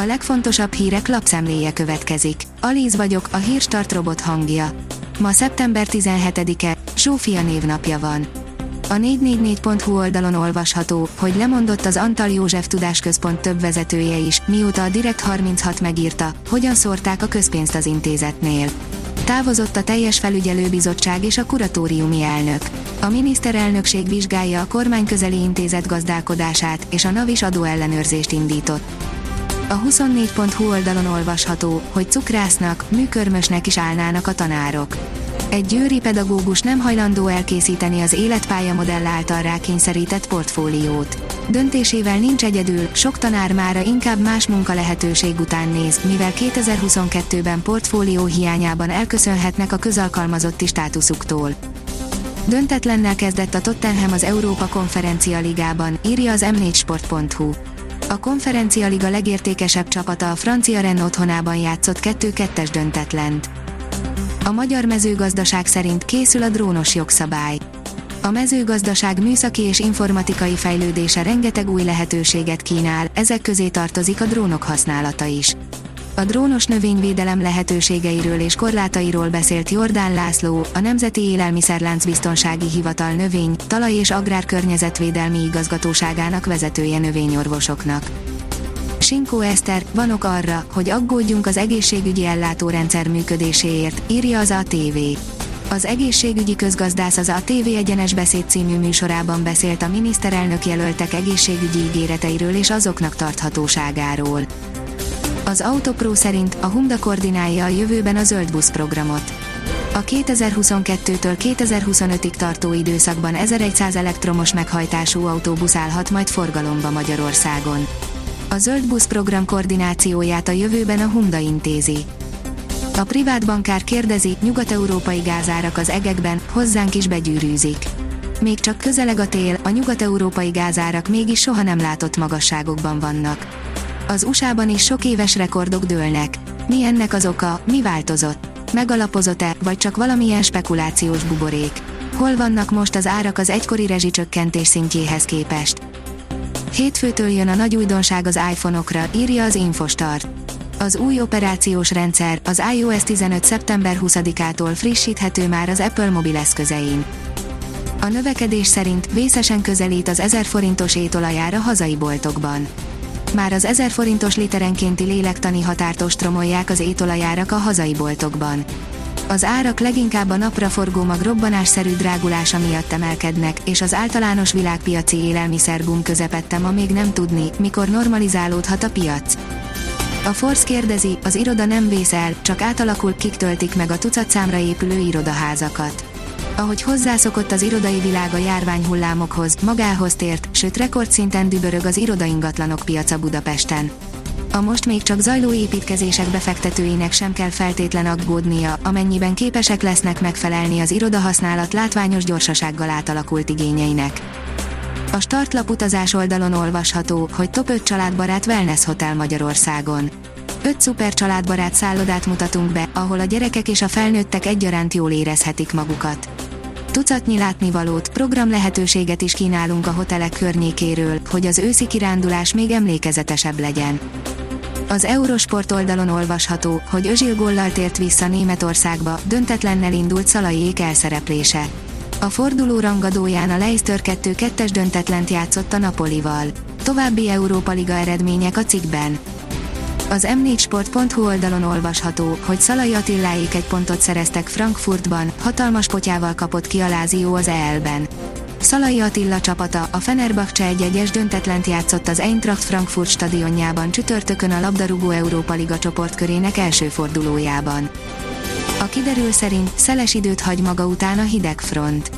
A legfontosabb hírek lapszemléje következik. Alíz vagyok, a hírstart robot hangja. Ma szeptember 17-e, Zsófia névnapja van. A 444.hu oldalon olvasható, hogy lemondott az Antal József Tudásközpont több vezetője is, mióta a Direkt 36 megírta, hogyan szórták a közpénzt az intézetnél. Távozott a teljes felügyelőbizottság és a kuratóriumi elnök. A miniszterelnökség vizsgálja a kormányközeli intézet gazdálkodását, és a NAV is adóellenőrzést indított. A 24.hu oldalon olvasható, hogy cukrásznak, műkörmösnek is állnának a tanárok. Egy győri pedagógus nem hajlandó elkészíteni az életpálya modell által rákényszerített portfóliót. Döntésével nincs egyedül, sok tanár mára inkább más munka lehetőség után néz, mivel 2022-ben portfólió hiányában elköszönhetnek a közalkalmazotti státuszuktól. Döntetlennel kezdett a Tottenham az Európa Konferencia Ligában, írja az m4sport.hu. A Konferencia Liga legértékesebb csapata a francia Rennes otthonában játszott 2-2-es döntetlent. A magyar mezőgazdaság szerint készül a drónos jogszabály. A mezőgazdaság műszaki és informatikai fejlődése rengeteg új lehetőséget kínál, ezek közé tartozik a drónok használata is. A drónos növényvédelem lehetőségeiről és korlátairól beszélt Jordán László, a Nemzeti Élelmiszerlánc Biztonsági Hivatal növény, talaj és agrárkörnyezetvédelmi igazgatóságának vezetője növényorvosoknak. Sinkó Eszter, vanok arra, hogy aggódjunk az egészségügyi ellátórendszer működéséért, írja az ATV. Az egészségügyi közgazdász az ATV Egyenes Beszéd című műsorában beszélt a miniszterelnök jelöltek egészségügyi ígéreteiről és azoknak tarthatóságáról. Az Autopro szerint a Humda koordinálja a jövőben a zöld busz programot. A 2022-től 2025-ig tartó időszakban 1100 elektromos meghajtású autóbusz állhat majd forgalomba Magyarországon. A zöld busz program koordinációját a jövőben a Humda intézi. A privát bankár kérdezi, nyugat-európai gázárak az egekben, hozzánk is begyűrűzik. Még csak közeleg a tél, a nyugat-európai gázárak mégis soha nem látott magasságokban vannak. Az USA-ban is sok éves rekordok dőlnek. Mi ennek az oka, mi változott? Megalapozott-e, vagy csak valamilyen spekulációs buborék? Hol vannak most az árak az egykori rezsicsökkentés szintjéhez képest? Hétfőtől jön a nagy újdonság az iPhone-okra, írja az Infostart. Az új operációs rendszer, az iOS 15. szeptember 20-ától frissíthető már az Apple mobileszközein. A növekedés szerint vészesen közelít az 1000 forintos étolajára hazai boltokban. Már az 1000 forintos literenkénti lélektani határt ostromolják az étolajárak a hazai boltokban. Az árak leginkább a napraforgó mag robbanásszerű drágulása miatt emelkednek, és az általános világpiaci élelmiszerbum közepette ma még nem tudni, mikor normalizálódhat a piac. A Force kérdezi, az iroda nem vész el, csak átalakul, kik töltik meg a tucat számra épülő irodaházakat. Ahogy hozzászokott az irodai világ a járványhullámokhoz, magához tért, sőt rekordszinten dübörög az irodaingatlanok piaca Budapesten. A most még csak zajló építkezések befektetőinek sem kell feltétlen aggódnia, amennyiben képesek lesznek megfelelni az irodahasználat látványos gyorsasággal átalakult igényeinek. A startlap utazás oldalon olvasható, hogy top 5 családbarát wellness hotel Magyarországon. 5 szuper családbarát szállodát mutatunk be, ahol a gyerekek és a felnőttek egyaránt jól érezhetik magukat. Tucatnyi látnivalót, program lehetőséget is kínálunk a hotelek környékéről, hogy az őszi kirándulás még emlékezetesebb legyen. Az Eurosport oldalon olvasható, hogy Özil gollal tért vissza Németországba, döntetlennel indult Szalaiék elszereplése. A forduló rangadóján a Leicester 2-2-es döntetlent játszott a Napolival. További Európa Liga eredmények a cikkben. Az m4sport.hu oldalon olvasható, hogy Szalai Attiláék egy pontot szereztek Frankfurtban, hatalmas potyával kapott ki a Lázió az EL-ben. Szalai Attila csapata, a Fenerbahce egy egyes döntetlent játszott az Eintracht Frankfurt stadionjában csütörtökön a labdarúgó Európa Liga csoportkörének első fordulójában. A kiderül szerint szeles időt hagy maga után a hideg front.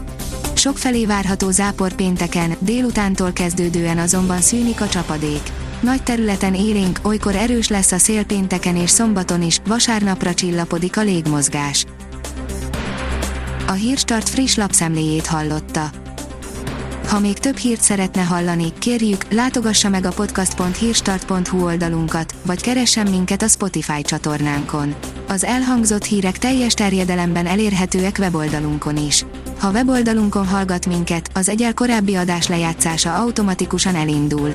Sokfelé várható zápor pénteken, délutántól kezdődően azonban szűnik a csapadék. Nagy területen élénk, olykor erős lesz a szél pénteken és szombaton is, vasárnapra csillapodik a légmozgás. A Hírstart friss lapszemléjét hallotta. Ha még több hírt szeretne hallani, kérjük, látogassa meg a podcast.hírstart.hu oldalunkat, vagy keressen minket a Spotify csatornánkon. Az elhangzott hírek teljes terjedelemben elérhetőek weboldalunkon is. Ha weboldalunkon hallgat minket, az egyel korábbi adás lejátszása automatikusan elindul.